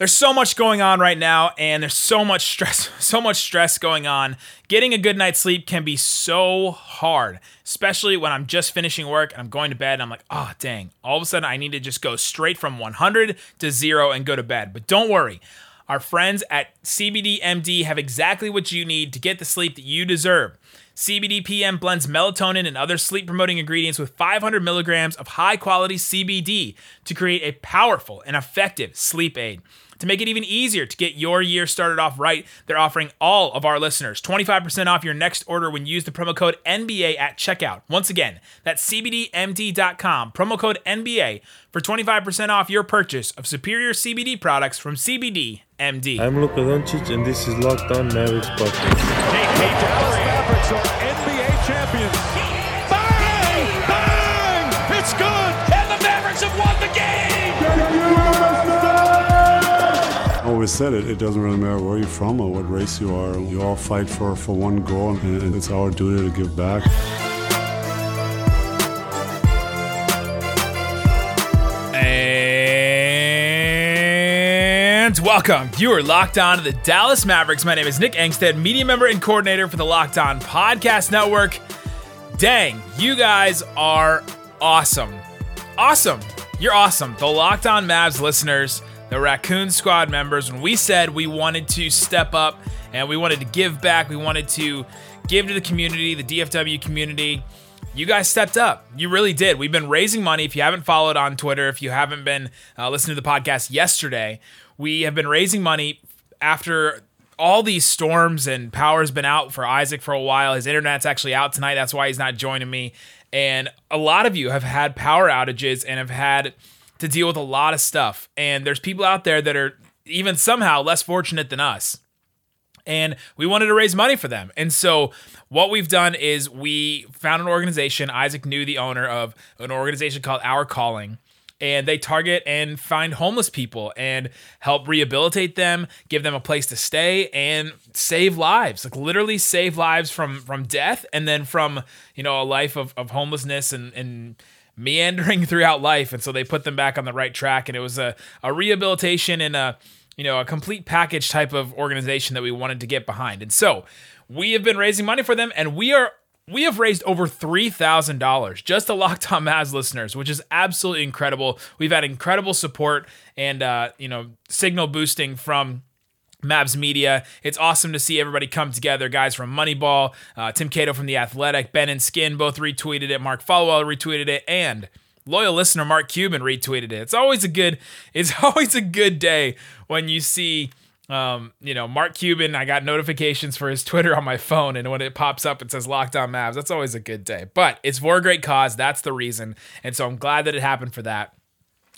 There's so much going on right now, and there's so much stress, so much stress going on. Getting a good night's sleep can be so hard, especially when I'm just finishing work and I'm going to bed and I'm like, oh, dang. All of a sudden, I need to just go straight from 100 to zero and go to bed. But don't worry. Our friends at CBDMD have exactly what you need to get the sleep that you deserve. CBD PM blends melatonin and other sleep promoting ingredients with 500 milligrams of high quality CBD to create a powerful and effective sleep aid. To make it even easier to get your year started off right, they're offering all of our listeners 25% off your next order when you use the promo code NBA at checkout. Once again, that's CBDMD.com, promo code NBA for 25% off your purchase of superior CBD products from CBD MD. I'm Luka Doncic, and this is Locked On Mavericks podcast. Always said it, it doesn't really matter where you're from or what race you are. You all fight for, for one goal, and it's our duty to give back. And welcome. You are locked on to the Dallas Mavericks. My name is Nick Angstadt, media member and coordinator for the Locked On Podcast Network. Dang, you guys are awesome. Awesome. You're awesome. The Locked On Mavs listeners, the Raccoon Squad members, when we said we wanted to step up and we wanted to give back, we wanted to give to the community, the DFW community, you guys stepped up. You really did. We've been raising money. If you haven't followed on Twitter, if you haven't been uh, listening to the podcast yesterday, we have been raising money after all these storms and power's been out for Isaac for a while. His internet's actually out tonight. That's why he's not joining me. And a lot of you have had power outages and have had to deal with a lot of stuff. And there's people out there that are even somehow less fortunate than us and we wanted to raise money for them. And so what we've done is we found an organization. Isaac knew the owner of an organization called Our Calling. And they target and find homeless people and help rehabilitate them, give them a place to stay, and save lives. Like literally save lives from from death and then from, you know, a life of, of homelessness and, and meandering throughout life. And so they put them back on the right track. And it was a, a rehabilitation and a you know, a complete package type of organization that we wanted to get behind. And so we have been raising money for them, and we are we have raised over $3,000 just to Locked On Mavs listeners, which is absolutely incredible. We've had incredible support and, uh, you know, signal boosting from Mavs Media. It's awesome to see everybody come together. Guys from Moneyball, uh, Tim Cato from The Athletic, Ben and Skin both retweeted it. Mark Followill retweeted it. And loyal listener Mark Cuban retweeted it. It's always a good it's always a good day when you see um, you know, Mark Cuban, I got notifications for his Twitter on my phone, and when it pops up, it says Locked On Mavs. That's always a good day. But it's for a great cause. That's the reason. And so I'm glad that it happened for that.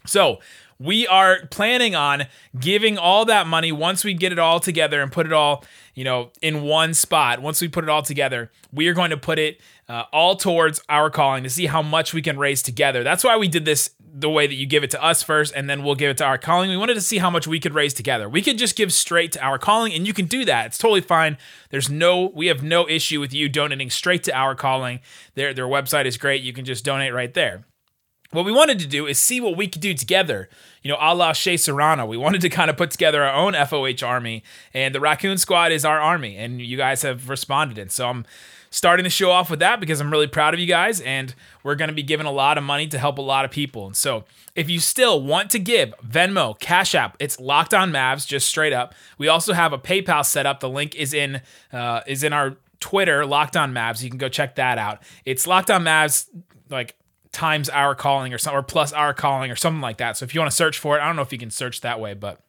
So we are planning on giving all that money once we get it all together and put it all, you know, in one spot. Once we put it all together, we are going to put it uh, all towards our calling to see how much we can raise together. That's why we did this the way that you give it to us first and then we'll give it to our calling. We wanted to see how much we could raise together. We could just give straight to our calling and you can do that. It's totally fine. There's no we have no issue with you donating straight to our calling. Their their website is great. You can just donate right there. What we wanted to do is see what we could do together. You know, a la Shea Serrano. We wanted to kind of put together our own FOH army, and the Raccoon Squad is our army, and you guys have responded. And so I'm starting the show off with that because I'm really proud of you guys and we're going to be giving a lot of money to help a lot of people. And so, if you still want to give Venmo, Cash App, it's Locked On Mavs, just straight up. We also have a PayPal set up. The link is in uh, is in our Twitter, Locked On Mavs. You can go check that out. It's Locked On Mavs, like times our calling or something, or plus our calling or something like that. So if you want to search for it, I don't know if you can search that way, but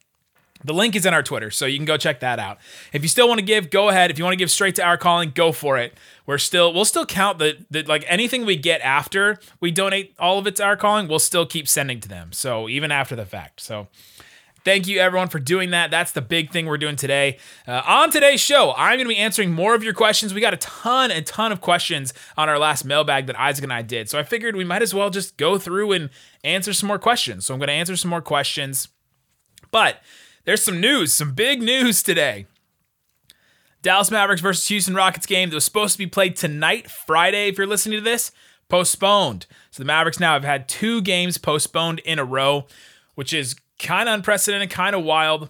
the link is in our Twitter, so you can go check that out. If you still want to give, go ahead. If you want to give straight to our calling, go for it. We're still we'll still count the, the like anything we get after we donate all of it to our calling, we'll still keep sending to them. So even after the fact. So Thank you, everyone, for doing that. That's the big thing we're doing today. Uh, on today's show, I'm going to be answering more of your questions. We got a ton, a ton of questions on our last mailbag that Isaac and I did. So I figured we might as well just go through and answer some more questions. So I'm going to answer some more questions. But there's some news, some big news today. Dallas Mavericks versus Houston Rockets game that was supposed to be played tonight, Friday, if you're listening to this, postponed. So the Mavericks now have had two games postponed in a row, which is kind of unprecedented, kind of wild.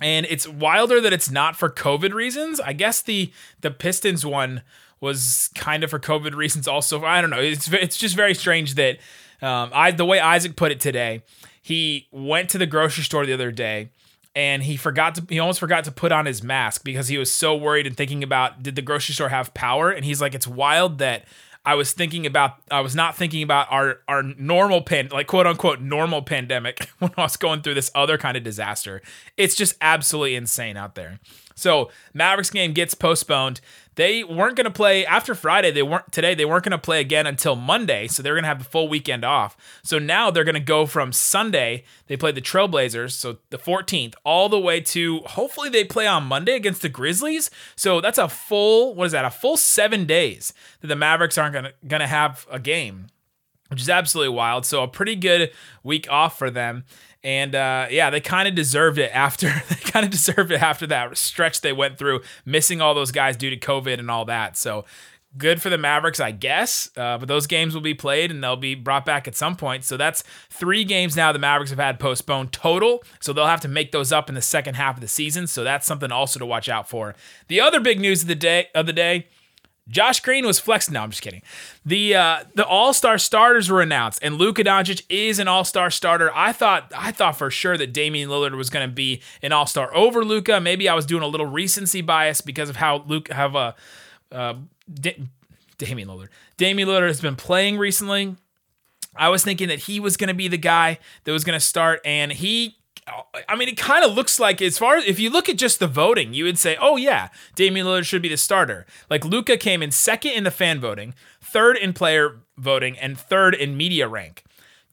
And it's wilder that it's not for COVID reasons. I guess the the Pistons one was kind of for COVID reasons also. I don't know. It's it's just very strange that um, I the way Isaac put it today, he went to the grocery store the other day and he forgot to he almost forgot to put on his mask because he was so worried and thinking about did the grocery store have power and he's like it's wild that I was thinking about I was not thinking about our our normal pan like quote unquote normal pandemic when I was going through this other kind of disaster. It's just absolutely insane out there. So Mavericks game gets postponed. They weren't going to play after Friday. They weren't today. They weren't going to play again until Monday. So they're going to have the full weekend off. So now they're going to go from Sunday. They play the Trailblazers, so the 14th, all the way to hopefully they play on Monday against the Grizzlies. So that's a full what is that? A full seven days that the Mavericks aren't going to have a game which is absolutely wild. So a pretty good week off for them. And uh, yeah, they kind of deserved it after they kind of deserved it after that stretch they went through, missing all those guys due to COVID and all that. So good for the Mavericks, I guess. Uh, but those games will be played and they'll be brought back at some point. So that's three games now the Mavericks have had postponed total. So they'll have to make those up in the second half of the season. So that's something also to watch out for. The other big news of the day of the day Josh Green was flexed. No, I'm just kidding. The uh, the All Star starters were announced, and Luka Doncic is an All Star starter. I thought I thought for sure that Damian Lillard was going to be an All Star over Luka. Maybe I was doing a little recency bias because of how Luke have a uh, uh, Damian Lillard. Damian Lillard has been playing recently. I was thinking that he was going to be the guy that was going to start, and he I mean, it kind of looks like as far as if you look at just the voting, you would say, oh yeah, Damian Lillard should be the starter. Like Luka came in second in the fan voting, third in player voting, and third in media rank.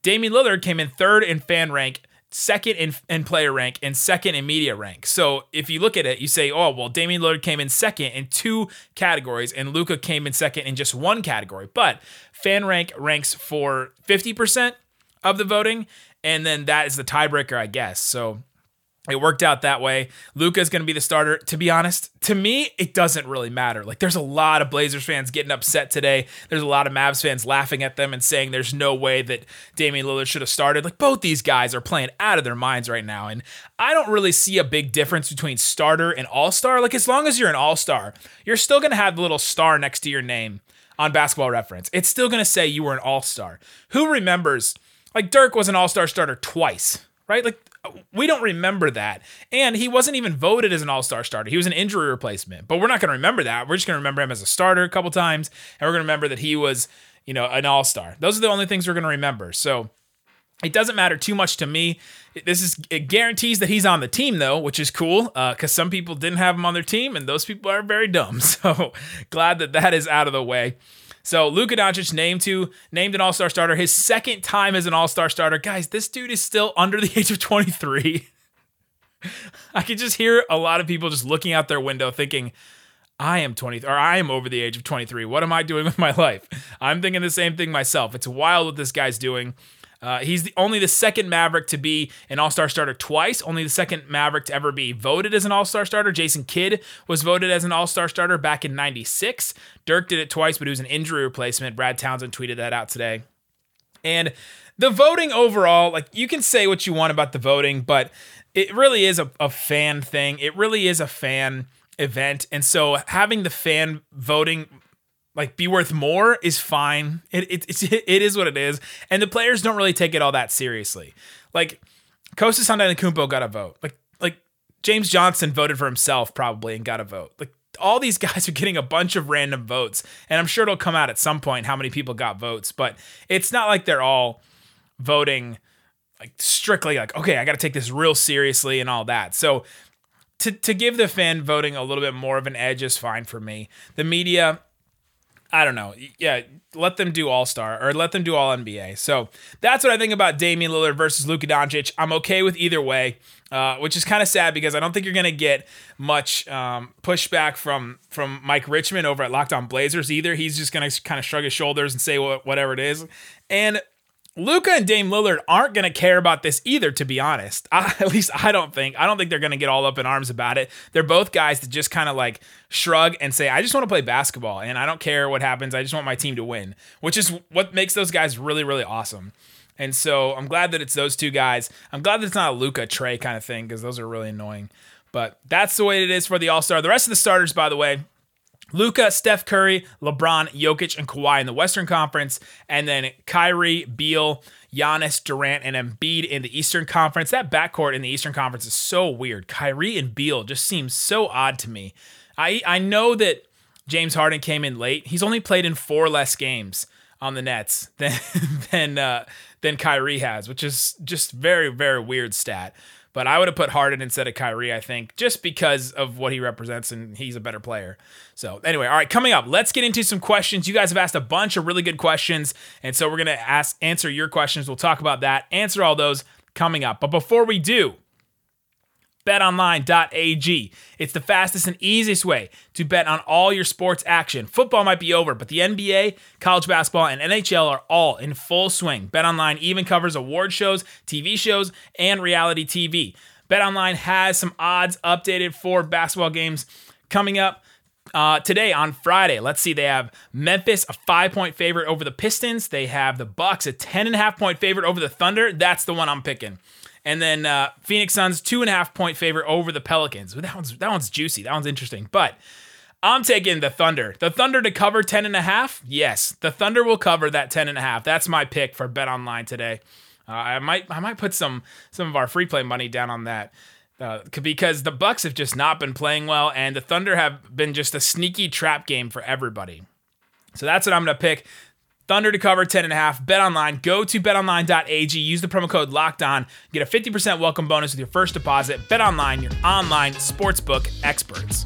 Damian Lillard came in third in fan rank, second in, in player rank, and second in media rank. So if you look at it, you say, oh well, Damian Lillard came in second in two categories, and Luka came in second in just one category. But fan rank ranks for 50% of the voting and then that is the tiebreaker, I guess. So it worked out that way. Luka is going to be the starter. To be honest, to me, it doesn't really matter. Like, there's a lot of Blazers fans getting upset today. There's a lot of Mavs fans laughing at them and saying there's no way that Damian Lillard should have started. Like, both these guys are playing out of their minds right now. And I don't really see a big difference between starter and all star. Like, as long as you're an all star, you're still going to have the little star next to your name on basketball reference. It's still going to say you were an all star. Who remembers? Like Dirk was an all star starter twice, right? Like we don't remember that. And he wasn't even voted as an all star starter. He was an injury replacement. But we're not going to remember that. We're just going to remember him as a starter a couple times. And we're going to remember that he was, you know, an all star. Those are the only things we're going to remember. So it doesn't matter too much to me. This is it guarantees that he's on the team though, which is cool because uh, some people didn't have him on their team, and those people are very dumb. So glad that that is out of the way. So Luka Doncic named to named an All Star starter, his second time as an All Star starter. Guys, this dude is still under the age of 23. I can just hear a lot of people just looking out their window thinking, I am 20 or I am over the age of 23. What am I doing with my life? I'm thinking the same thing myself. It's wild what this guy's doing. Uh, he's the, only the second Maverick to be an All Star starter twice. Only the second Maverick to ever be voted as an All Star starter. Jason Kidd was voted as an All Star starter back in '96. Dirk did it twice, but he was an injury replacement. Brad Townsend tweeted that out today. And the voting overall, like you can say what you want about the voting, but it really is a, a fan thing. It really is a fan event. And so having the fan voting like be worth more is fine. It, it, it's, it is what it is. And the players don't really take it all that seriously. Like Kostas Antetokounmpo got a vote. Like like James Johnson voted for himself probably and got a vote. Like all these guys are getting a bunch of random votes. And I'm sure it'll come out at some point how many people got votes, but it's not like they're all voting like strictly like okay, I got to take this real seriously and all that. So to to give the fan voting a little bit more of an edge is fine for me. The media I don't know. Yeah, let them do All Star or let them do All NBA. So that's what I think about Damian Lillard versus Luka Doncic. I'm okay with either way, uh, which is kind of sad because I don't think you're gonna get much um, pushback from from Mike Richmond over at Locked On Blazers either. He's just gonna kind of shrug his shoulders and say whatever it is. And Luka and Dame Lillard aren't going to care about this either, to be honest. I, at least I don't think. I don't think they're going to get all up in arms about it. They're both guys that just kind of like shrug and say, I just want to play basketball and I don't care what happens. I just want my team to win, which is what makes those guys really, really awesome. And so I'm glad that it's those two guys. I'm glad that it's not a Luka Trae kind of thing because those are really annoying. But that's the way it is for the All Star. The rest of the starters, by the way, Luka, Steph Curry, LeBron, Jokic, and Kawhi in the Western Conference, and then Kyrie, Beal, Giannis, Durant, and Embiid in the Eastern Conference. That backcourt in the Eastern Conference is so weird. Kyrie and Beal just seems so odd to me. I I know that James Harden came in late. He's only played in four less games on the Nets than than uh, than Kyrie has, which is just very very weird stat. But I would have put Harden instead of Kyrie, I think, just because of what he represents and he's a better player. So, anyway, all right, coming up, let's get into some questions. You guys have asked a bunch of really good questions, and so we're going to ask answer your questions. We'll talk about that, answer all those coming up. But before we do, betonline.ag. It's the fastest and easiest way to bet on all your sports action. Football might be over, but the NBA, college basketball, and NHL are all in full swing. BetOnline even covers award shows, TV shows, and reality TV. BetOnline has some odds updated for basketball games coming up. Uh, today on Friday, let's see. They have Memphis a five point favorite over the Pistons. They have the Bucks a ten and a half point favorite over the Thunder. That's the one I'm picking. And then uh, Phoenix Suns two and a half point favorite over the Pelicans. That one's that one's juicy. That one's interesting. But I'm taking the Thunder. The Thunder to cover 10 and a half? Yes. The Thunder will cover that 10 and a half. That's my pick for Bet Online today. Uh, I might I might put some some of our free play money down on that. Uh, because the Bucks have just not been playing well, and the Thunder have been just a sneaky trap game for everybody. So that's what I'm going to pick. Thunder to cover 10.5. Bet online. Go to betonline.ag. Use the promo code locked on. Get a 50% welcome bonus with your first deposit. Bet online, your online sportsbook experts.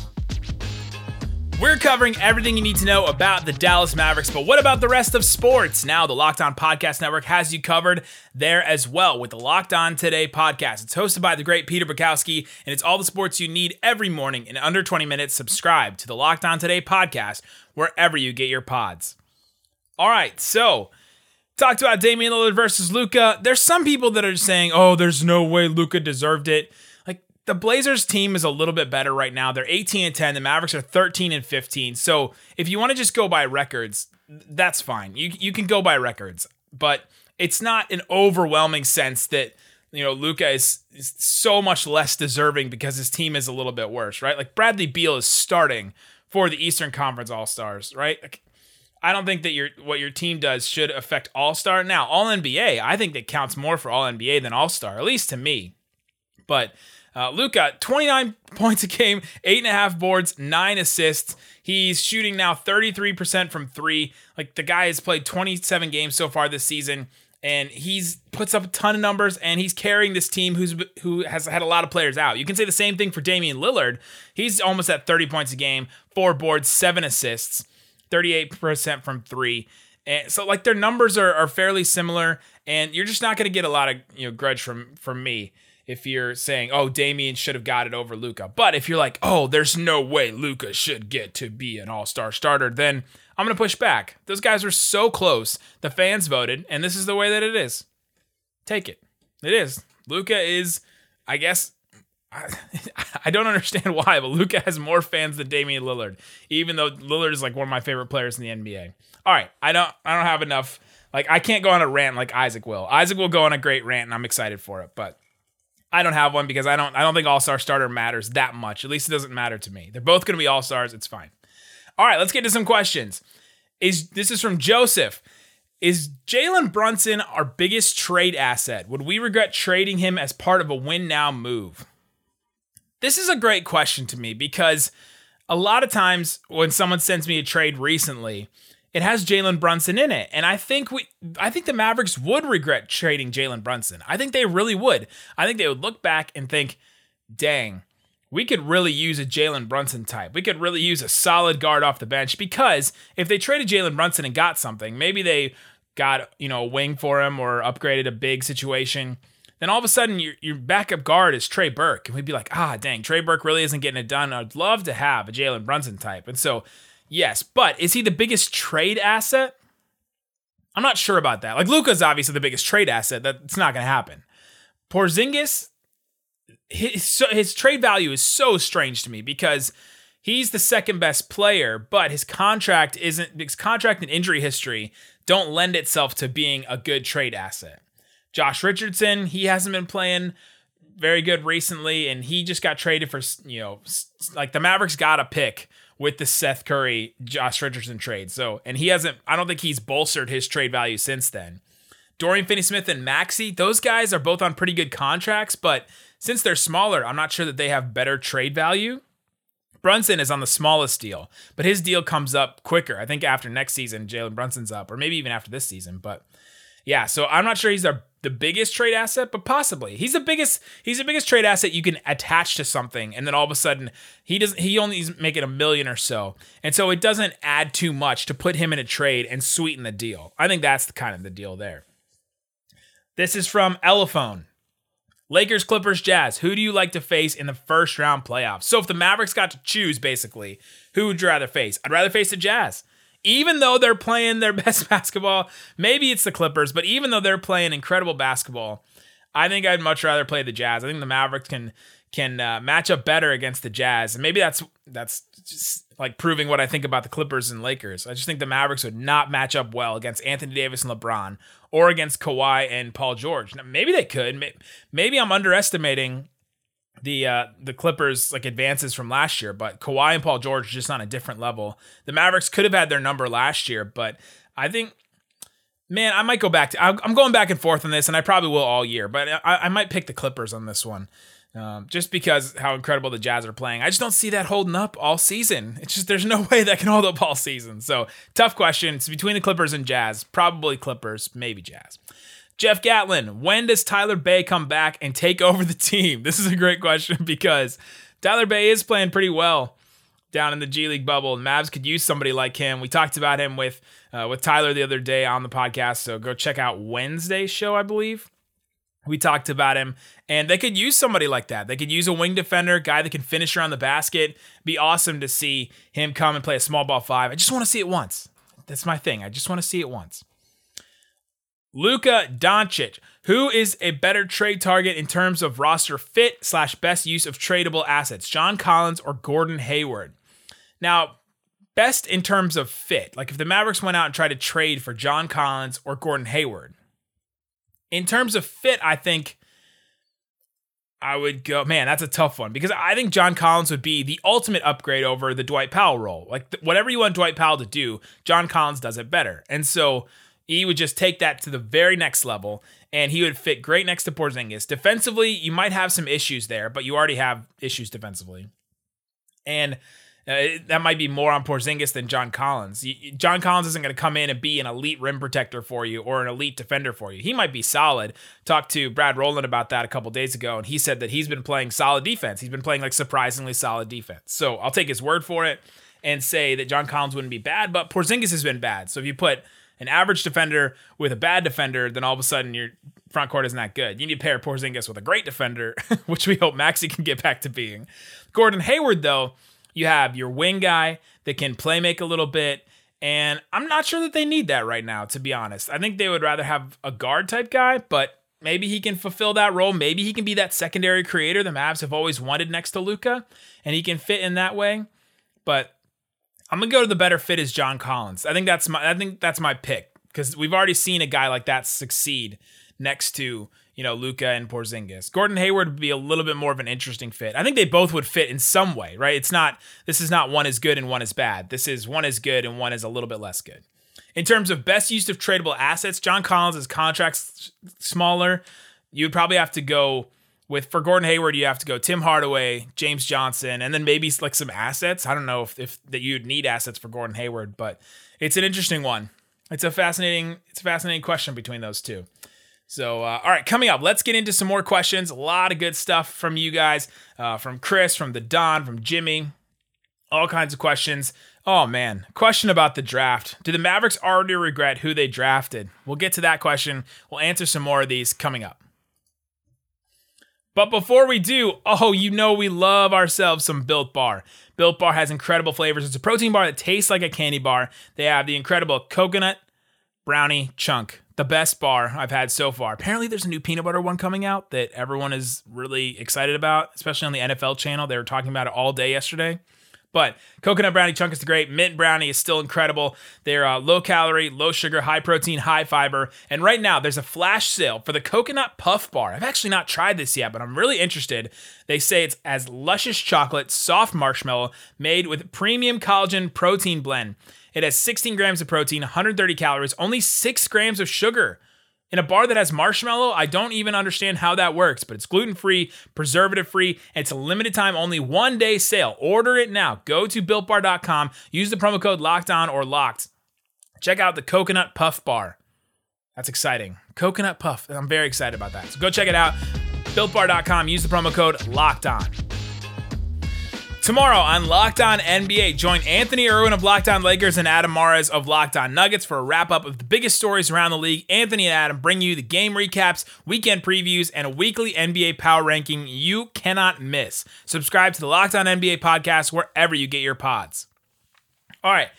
We're covering everything you need to know about the Dallas Mavericks, but what about the rest of sports? Now, the Locked On Podcast Network has you covered there as well with the Locked On Today podcast. It's hosted by the great Peter Bukowski, and it's all the sports you need every morning in under 20 minutes. Subscribe to the Locked On Today podcast wherever you get your pods. All right, so talked about Damian Lillard versus Luka. There's some people that are saying, "Oh, there's no way Luka deserved it." Like the Blazers team is a little bit better right now. They're 18 and 10. The Mavericks are 13 and 15. So if you want to just go by records, that's fine. You you can go by records, but it's not an overwhelming sense that you know Luka is, is so much less deserving because his team is a little bit worse, right? Like Bradley Beal is starting for the Eastern Conference All Stars, right? Like, I don't think that your what your team does should affect All Star. Now, All NBA, I think that counts more for All NBA than All Star, at least to me. But uh, Luka, 29 points a game, eight and a half boards, nine assists. He's shooting now 33% from three. Like the guy has played 27 games so far this season, and he's puts up a ton of numbers, and he's carrying this team who's who has had a lot of players out. You can say the same thing for Damian Lillard. He's almost at 30 points a game, four boards, seven assists. 38% from three. And so like their numbers are, are fairly similar, and you're just not gonna get a lot of you know grudge from from me if you're saying, oh, Damian should have got it over Luka. But if you're like, oh, there's no way Luka should get to be an all-star starter, then I'm gonna push back. Those guys are so close. The fans voted, and this is the way that it is. Take it. It is. Luka is, I guess, I don't understand why, but Luka has more fans than Damian Lillard, even though Lillard is like one of my favorite players in the NBA. All right, I don't I don't have enough. Like I can't go on a rant like Isaac will. Isaac will go on a great rant, and I'm excited for it, but I don't have one because I don't I don't think All Star starter matters that much. At least it doesn't matter to me. They're both going to be All Stars. It's fine. All right, let's get to some questions. Is this is from Joseph? Is Jalen Brunson our biggest trade asset? Would we regret trading him as part of a win now move? This is a great question to me because a lot of times when someone sends me a trade recently, it has Jalen Brunson in it. And I think we I think the Mavericks would regret trading Jalen Brunson. I think they really would. I think they would look back and think, dang, we could really use a Jalen Brunson type. We could really use a solid guard off the bench because if they traded Jalen Brunson and got something, maybe they got, you know, a wing for him or upgraded a big situation then all of a sudden your, your backup guard is Trey Burke. And we'd be like, ah, dang, Trey Burke really isn't getting it done. I'd love to have a Jalen Brunson type. And so, yes, but is he the biggest trade asset? I'm not sure about that. Like Luka's obviously the biggest trade asset. That's not going to happen. Porzingis, his, his trade value is so strange to me because he's the second best player, but his contract isn't his contract and injury history don't lend itself to being a good trade asset. Josh Richardson, he hasn't been playing very good recently, and he just got traded for, you know, like the Mavericks got a pick with the Seth Curry, Josh Richardson trade. So, and he hasn't, I don't think he's bolstered his trade value since then. Dorian Finney Smith and Maxi, those guys are both on pretty good contracts, but since they're smaller, I'm not sure that they have better trade value. Brunson is on the smallest deal, but his deal comes up quicker. I think after next season, Jalen Brunson's up, or maybe even after this season. But yeah, so I'm not sure he's our, the biggest trade asset, but possibly he's the biggest. He's the biggest trade asset you can attach to something, and then all of a sudden he doesn't. He only is making a million or so, and so it doesn't add too much to put him in a trade and sweeten the deal. I think that's the kind of the deal there. This is from Elephone. Lakers, Clippers, Jazz. Who do you like to face in the first round playoffs? So if the Mavericks got to choose, basically, who would you rather face? I'd rather face the Jazz. Even though they're playing their best basketball, maybe it's the Clippers, but even though they're playing incredible basketball, I think I'd much rather play the Jazz. I think the Mavericks can can uh, match up better against the Jazz, and maybe that's that's just like proving what I think about the Clippers and Lakers. I just think the Mavericks would not match up well against Anthony Davis and LeBron or against Kawhi and Paul George. Now, maybe they could. Maybe I'm underestimating the uh, the Clippers like advances from last year, but Kawhi and Paul George just on a different level. The Mavericks could have had their number last year, but I think man, I might go back to. I'm going back and forth on this, and I probably will all year, but I, I might pick the Clippers on this one. Um, just because how incredible the Jazz are playing. I just don't see that holding up all season. It's just there's no way that can hold up all season. So tough question. It's between the Clippers and Jazz. Probably Clippers, maybe Jazz. Jeff Gatlin, when does Tyler Bey come back and take over the team? This is a great question because Tyler Bey is playing pretty well down in the G League bubble. Mavs could use somebody like him. We talked about him with uh, with Tyler the other day on the podcast, so go check out Wednesday's show, I believe. We talked about him, and they could use somebody like that. They could use a wing defender, guy that can finish around the basket. Be awesome to see him come and play a small ball five. I just want to see it once. That's my thing. I just want to see it once. Luka Doncic, who is a better trade target in terms of roster fit slash best use of tradable assets, John Collins or Gordon Hayward? Now, best in terms of fit, like if the Mavericks went out and tried to trade for John Collins or Gordon Hayward, in terms of fit, I think I would go, man, that's a tough one because I think John Collins would be the ultimate upgrade over the Dwight Powell role. Like th- whatever you want Dwight Powell to do, John Collins does it better. And so he would just take that to the very next level and he would fit great next to Porzingis. Defensively, you might have some issues there, but you already have issues defensively. And uh, that might be more on Porzingis than John Collins. John Collins isn't going to come in and be an elite rim protector for you or an elite defender for you. He might be solid. Talked to Brad Rowland about that a couple days ago, and he said that he's been playing solid defense. He's been playing like surprisingly solid defense. So I'll take his word for it and say that John Collins wouldn't be bad, but Porzingis has been bad. So if you put an average defender with a bad defender, then all of a sudden your front court isn't that good. You need to pair Porzingis with a great defender, which we hope Maxi can get back to being. Gordon Hayward, though you have your wing guy that can play make a little bit. And I'm not sure that they need that right now, to be honest. I think they would rather have a guard type guy, but maybe he can fulfill that role. Maybe he can be that secondary creator the Mavs have always wanted next to Luka, and he can fit in that way. But I'm gonna go to the better fit is John Collins. I think that's my I think that's my pick because we've already seen a guy like that succeed next to you know, Luka and Porzingis. Gordon Hayward would be a little bit more of an interesting fit. I think they both would fit in some way, right? It's not this is not one is good and one is bad. This is one is good and one is a little bit less good. In terms of best use of tradable assets, John Collins' contract's smaller. You'd probably have to go with for Gordon Hayward, you have to go Tim Hardaway, James Johnson, and then maybe like some assets. I don't know if, if that you'd need assets for Gordon Hayward, but it's an interesting one. It's a fascinating, it's a fascinating question between those two. So, uh, all right, coming up, let's get into some more questions. A lot of good stuff from you guys, uh, from Chris, from the Don, from Jimmy, all kinds of questions. Oh man, question about the draft. Do the Mavericks already regret who they drafted? We'll get to that question. We'll answer some more of these coming up. But before we do, oh, you know we love ourselves some Built Bar. Built Bar has incredible flavors. It's a protein bar that tastes like a candy bar. They have the incredible coconut brownie chunk the best bar I've had so far. Apparently, there's a new peanut butter one coming out that everyone is really excited about, especially on the NFL channel. They were talking about it all day yesterday. But coconut brownie chunk is great. Mint brownie is still incredible. They're uh, low calorie, low sugar, high protein, high fiber. And right now, there's a flash sale for the coconut puff bar. I've actually not tried this yet, but I'm really interested. They say it's as luscious chocolate, soft marshmallow, made with premium collagen protein blend. It has 16 grams of protein, 130 calories, only 6 grams of sugar. In a bar that has marshmallow, I don't even understand how that works, but it's gluten free, preservative free, it's a limited time, only one day sale. Order it now. Go to builtbar.com, use the promo code locked on or locked. Check out the coconut puff bar. That's exciting. Coconut puff. I'm very excited about that. So go check it out. BuiltBar.com. Use the promo code locked on. Tomorrow on Locked On NBA, join Anthony Irwin of Locked On Lakers and Adam Mares of Locked On Nuggets for a wrap up of the biggest stories around the league. Anthony and Adam bring you the game recaps, weekend previews, and a weekly NBA power ranking you cannot miss. Subscribe to the Locked On NBA podcast wherever you get your pods. All right,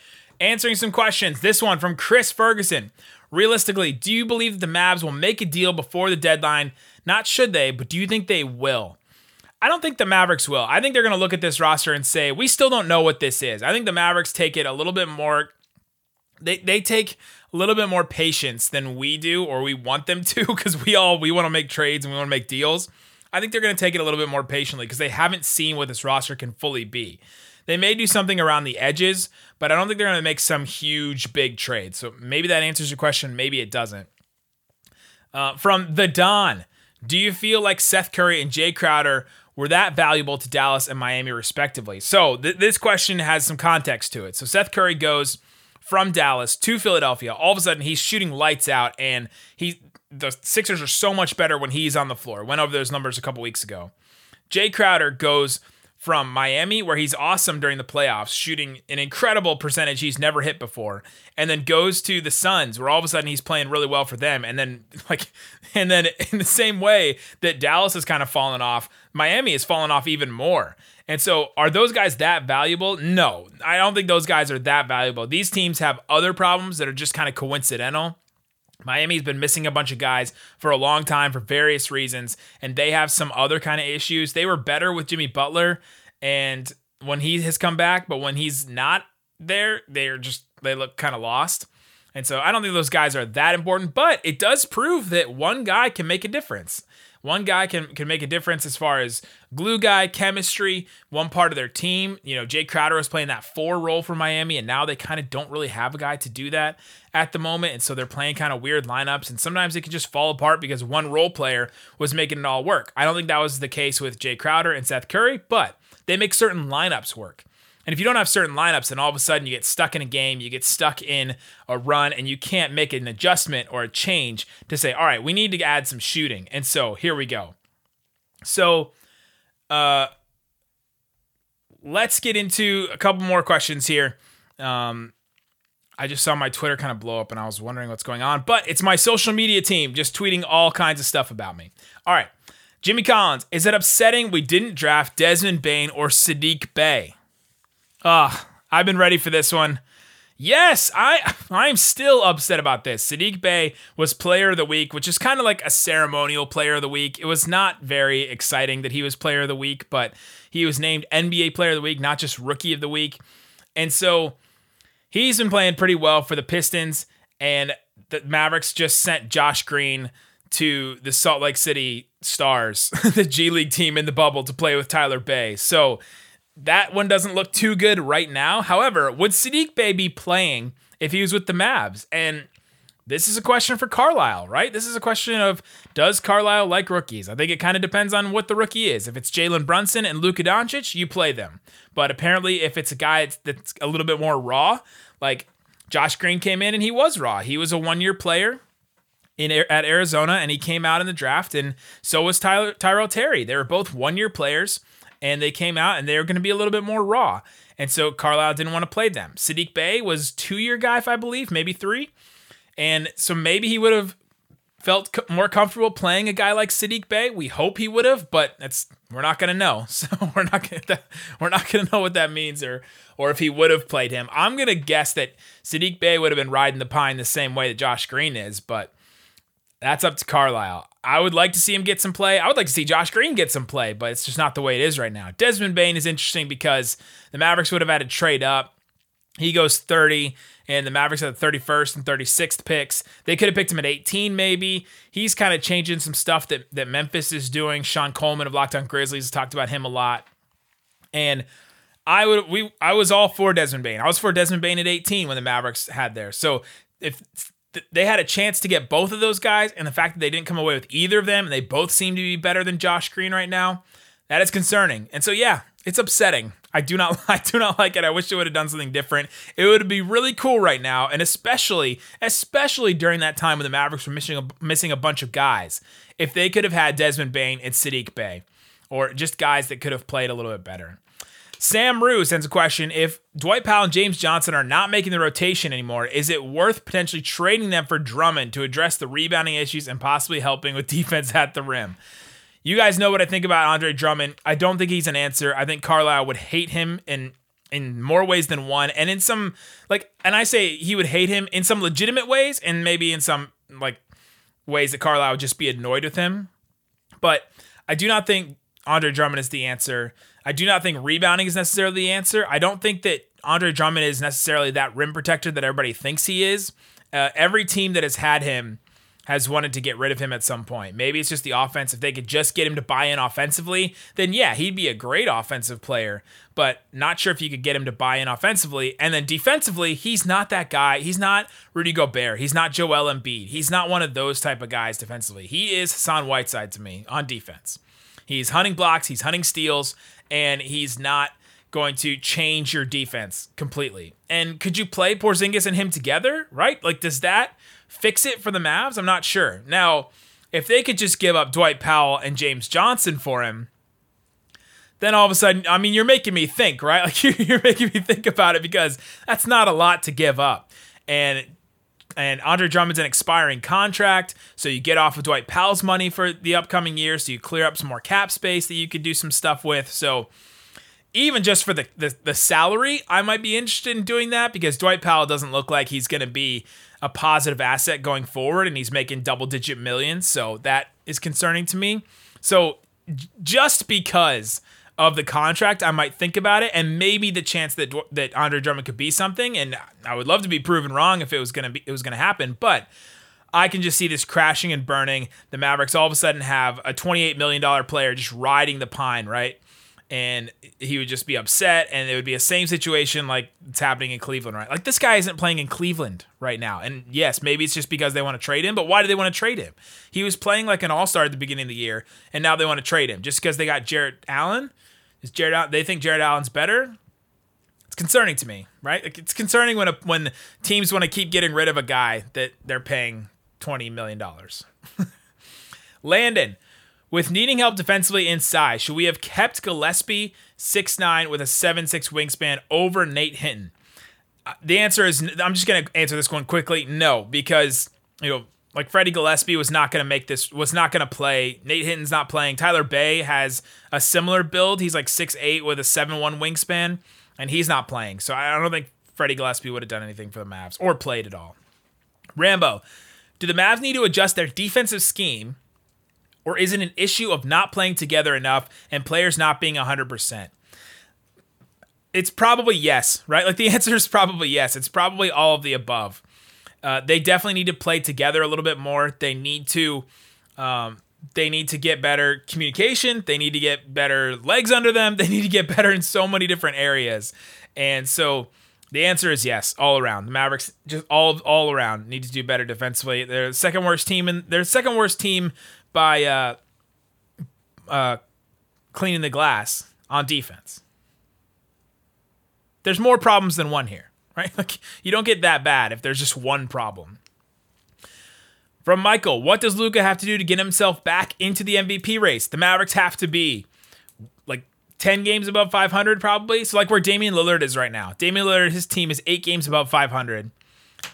answering some questions. This one from Chris Ferguson. Realistically, do you believe that the Mavs will make a deal before the deadline? Not should they, but do you think they will? I don't think the Mavericks will. I think they're going to look at this roster and say, we still don't know what this is. I think the Mavericks take it a little bit more. They, they take a little bit more patience than we do, or we want them to, because we all we want to make trades and we want to make deals. I think they're going to take it a little bit more patiently because they haven't seen what this roster can fully be. They may do something around the edges, but I don't think they're going to make some huge big trade. So maybe that answers your question. Maybe it doesn't. Uh, from the Don, do you feel like Seth Curry and Jay Crowder were that valuable to Dallas and Miami, respectively? So th- this question has some context to it. So Seth Curry goes from Dallas to Philadelphia. All of a sudden, he's shooting lights out, and he the Sixers are so much better when he's on the floor. Went over those numbers a couple weeks ago. Jay Crowder goes from Miami, where he's awesome during the playoffs, shooting an incredible percentage he's never hit before, and then goes to the Suns, where all of a sudden he's playing really well for them, and then like, and then in the same way that Dallas has kind of fallen off, Miami has fallen off even more. And so, are those guys that valuable? No, I don't think those guys are that valuable. These teams have other problems that are just kind of coincidental. Miami's been missing a bunch of guys for a long time for various reasons, and they have some other kind of issues. They were better with Jimmy Butler, and when he has come back, but when he's not there, they're just they look kind of lost. And so I don't think those guys are that important, but it does prove that one guy can make a difference. One guy can can make a difference as far as glue guy, chemistry, one part of their team. You know, Jay Crowder was playing that four role for Miami, and now they kind of don't really have a guy to do that at the moment. And so they're playing kind of weird lineups, and sometimes it can just fall apart because one role player was making it all work. I don't think that was the case with Jay Crowder and Seth Curry, but they make certain lineups work. And if you don't have certain lineups, then all of a sudden you get stuck in a game, you get stuck in a run, and you can't make an adjustment or a change to say, all right, we need to add some shooting. And so here we go. So uh let's get into a couple more questions here. Um I just saw my Twitter kind of blow up and I was wondering what's going on, but it's my social media team just tweeting all kinds of stuff about me. All right. Jimmy Collins, is it upsetting we didn't draft Desmond Bane or Saddiq Bey? Ah, I've been ready for this one. Yes, I I'm still upset about this. Saddiq Bey was player of the week, which is kind of like a ceremonial player of the week. It was not very exciting that he was player of the week, but he was named NBA player of the week, not just rookie of the week. And so he's been playing pretty well for the Pistons and the Mavericks just sent Josh Green to the Salt Lake City Stars, the G League team in the bubble to play with Tyler Bey. So that one doesn't look too good right now. However, would Saddiq Bey be playing if he was with the Mavs? And this is a question for Carlisle, right? This is a question of does Carlisle like rookies? I think it kind of depends on what the rookie is. If it's Jalen Brunson and Luka Doncic, you play them. But apparently, if it's a guy that's a little bit more raw, like Josh Green came in and he was raw. He was a one year player in at Arizona and he came out in the draft, and so was Tyler, Tyrell Terry. They were both one year players and they came out and they were going to be a little bit more raw. And so Carlisle didn't want to play them. Saddiq Bey was two year guy, if I believe, maybe three. And so maybe he would have felt more comfortable playing a guy like Saddiq Bey. We hope he would have, but that's we're not going to know. So we're not going to we're not going to know what that means or or if he would have played him. I'm going to guess that Saddiq Bey would have been riding the pine the same way that Josh Green is, but that's up to Carlisle. I would like to see him get some play. I would like to see Josh Green get some play, but it's just not the way it is right now. Desmond Bane is interesting because the Mavericks would have had to trade up. He goes 30, and the Mavericks had the 31st and 36th picks. They could have picked him at 18, maybe. He's kind of changing some stuff that, that Memphis is doing. Sean Coleman of Locked On Grizzlies has talked about him a lot. And I would we I was all for Desmond Bane. I was for Desmond Bane at 18 when the Mavericks had there. So if they had a chance to get both of those guys, and the fact that they didn't come away with either of them, and they both seem to be better than Josh Green right now, that is concerning. And so, yeah, it's upsetting. I do not, I do not like it. I wish they would have done something different. It would be really cool right now, and especially, especially during that time when the Mavericks were missing a, missing a bunch of guys. If they could have had Desmond Bane and Saddiq Bey, or just guys that could have played a little bit better. Sam Rue sends a question If Dwight Powell and James Johnson are not making the rotation anymore, is it worth potentially trading them for Drummond to address the rebounding issues and possibly helping with defense at the rim? You guys know what I think about Andre Drummond. I don't think he's an answer. I think Carlisle would hate him in in more ways than one, and in some like, and I say he would hate him in some legitimate ways, and maybe in some like ways that Carlisle would just be annoyed with him. But I do not think Andre Drummond is the answer. I do not think rebounding is necessarily the answer. I don't think that Andre Drummond is necessarily that rim protector that everybody thinks he is. Uh, every team that has had him has wanted to get rid of him at some point. Maybe it's just the offense. If they could just get him to buy in offensively, then yeah, he'd be a great offensive player. But not sure if you could get him to buy in offensively. And then defensively, he's not that guy. He's not Rudy Gobert. He's not Joel Embiid. He's not one of those type of guys defensively. He is Hassan Whiteside to me on defense. He's hunting blocks, he's hunting steals, and he's not going to change your defense completely. And could you play Porzingis and him together, right? Like, does that fix it for the Mavs? I'm not sure. Now, if they could just give up Dwight Powell and James Johnson for him, then all of a sudden, I mean, you're making me think, right? Like you're making me think about it because that's not a lot to give up. And and Andre Drummond's an expiring contract, so you get off of Dwight Powell's money for the upcoming year, so you clear up some more cap space that you could do some stuff with. So even just for the, the, the salary, I might be interested in doing that because Dwight Powell doesn't look like he's going to be a positive asset going forward, and he's making double digit millions, so that is concerning to me. So just because of the contract, I might think about it, and maybe the chance that that Andre Drummond could be something. And I would love to be proven wrong if it was gonna be it was gonna happen, but. I can just see this crashing and burning. The Mavericks all of a sudden have a $28 million player just riding the pine, right? And he would just be upset and it would be a same situation like it's happening in Cleveland right? Like this guy isn't playing in Cleveland right now. And yes maybe it's just because they want to trade him but why do they want to trade him? He was playing like an all-star at the beginning of the year and now they want to trade him. Just because they got Jarrett Allen? Is Jarrett they think Jarrett Allen's better? It's concerning to me right? Like it's concerning when a, when teams want to keep getting rid of a guy that they're paying 20 million dollars. Landon with needing help defensively inside, should we have kept Gillespie 6'9 with a 7'6 wingspan over Nate Hinton? Uh, the answer is I'm just going to answer this one quickly. No, because, you know, like Freddie Gillespie was not going to make this, was not going to play. Nate Hinton's not playing. Tyler Bey has a similar build. He's like 6'8 with a 7'1 wingspan, and he's not playing. So I don't think Freddie Gillespie would have done anything for the Mavs or played at all. Rambo, do the Mavs need to adjust their defensive scheme or is it an issue of not playing together enough and players not being 100%? It's probably yes, right? Like the answer is probably yes. It's probably all of the above. Uh, they definitely need to play together a little bit more. They need to um, they need to get better communication. They need to get better legs under them. They need to get better in so many different areas. And so the answer is yes, all around. The Mavericks just all all around need to do better defensively. They're the second worst team and they're the second worst team by uh, uh, cleaning the glass on defense. There's more problems than one here, right? Like you don't get that bad if there's just one problem. From Michael, what does Luka have to do to get himself back into the MVP race? The Mavericks have to be like 10 games above 500 probably. So like where Damian Lillard is right now. Damian Lillard his team is 8 games above 500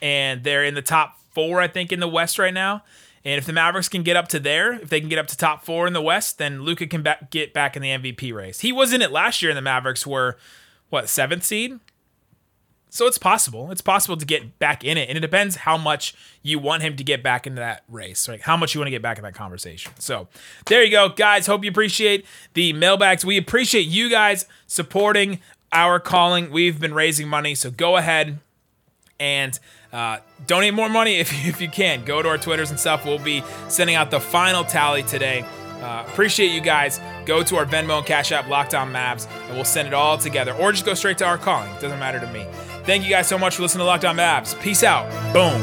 and they're in the top 4 I think in the West right now. And if the Mavericks can get up to there, if they can get up to top four in the West, then Luka can get back in the MVP race. He was in it last year, and the Mavericks were what seventh seed. So it's possible. It's possible to get back in it. And it depends how much you want him to get back into that race, right? How much you want to get back in that conversation. So there you go, guys. Hope you appreciate the mailbags. We appreciate you guys supporting our calling. We've been raising money. So go ahead and uh, donate more money if, if you can. Go to our Twitters and stuff. We'll be sending out the final tally today. Uh, appreciate you guys. Go to our Venmo and Cash App, Locked On Mavs, and we'll send it all together. Or just go straight to our calling. It doesn't matter to me. Thank you guys so much for listening to Locked On Mavs. Peace out. Boom.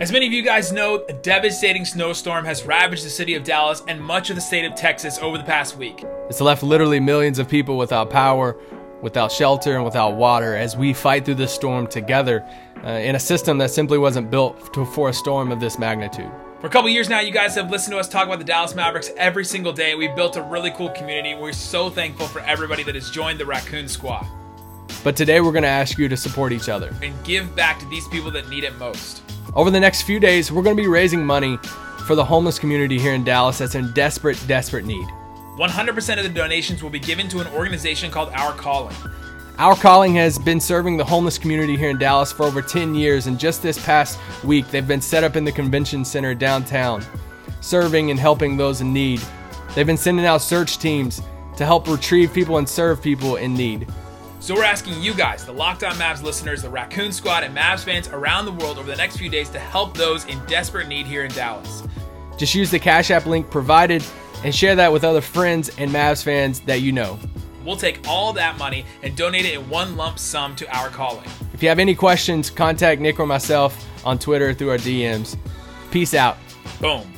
As many of you guys know, a devastating snowstorm has ravaged the city of Dallas and much of the state of Texas over the past week. It's left literally millions of people without power, without shelter, and without water as we fight through this storm together uh, in a system that simply wasn't built to, for a storm of this magnitude. For a couple years now, you guys have listened to us talk about the Dallas Mavericks every single day. We've built a really cool community. We're so thankful for everybody that has joined the Raccoon Squad. But today we're going to ask you to support each other and give back to these people that need it most. Over the next few days, we're going to be raising money for the homeless community here in Dallas that's in desperate, desperate need. 100% of the donations will be given to an organization called Our Calling. Our Calling has been serving the homeless community here in Dallas for over 10 years, and just this past week, they've been set up in the convention center downtown, serving and helping those in need. They've been sending out search teams to help retrieve people and serve people in need. So we're asking you guys, the Locked On Mavs listeners, the Raccoon Squad, and Mavs fans around the world over the next few days to help those in desperate need here in Dallas. Just use the Cash App link provided and share that with other friends and Mavs fans that you know. We'll take all that money and donate it in one lump sum to our calling. If you have any questions, contact Nick or myself on Twitter through our DMs. Peace out. Boom.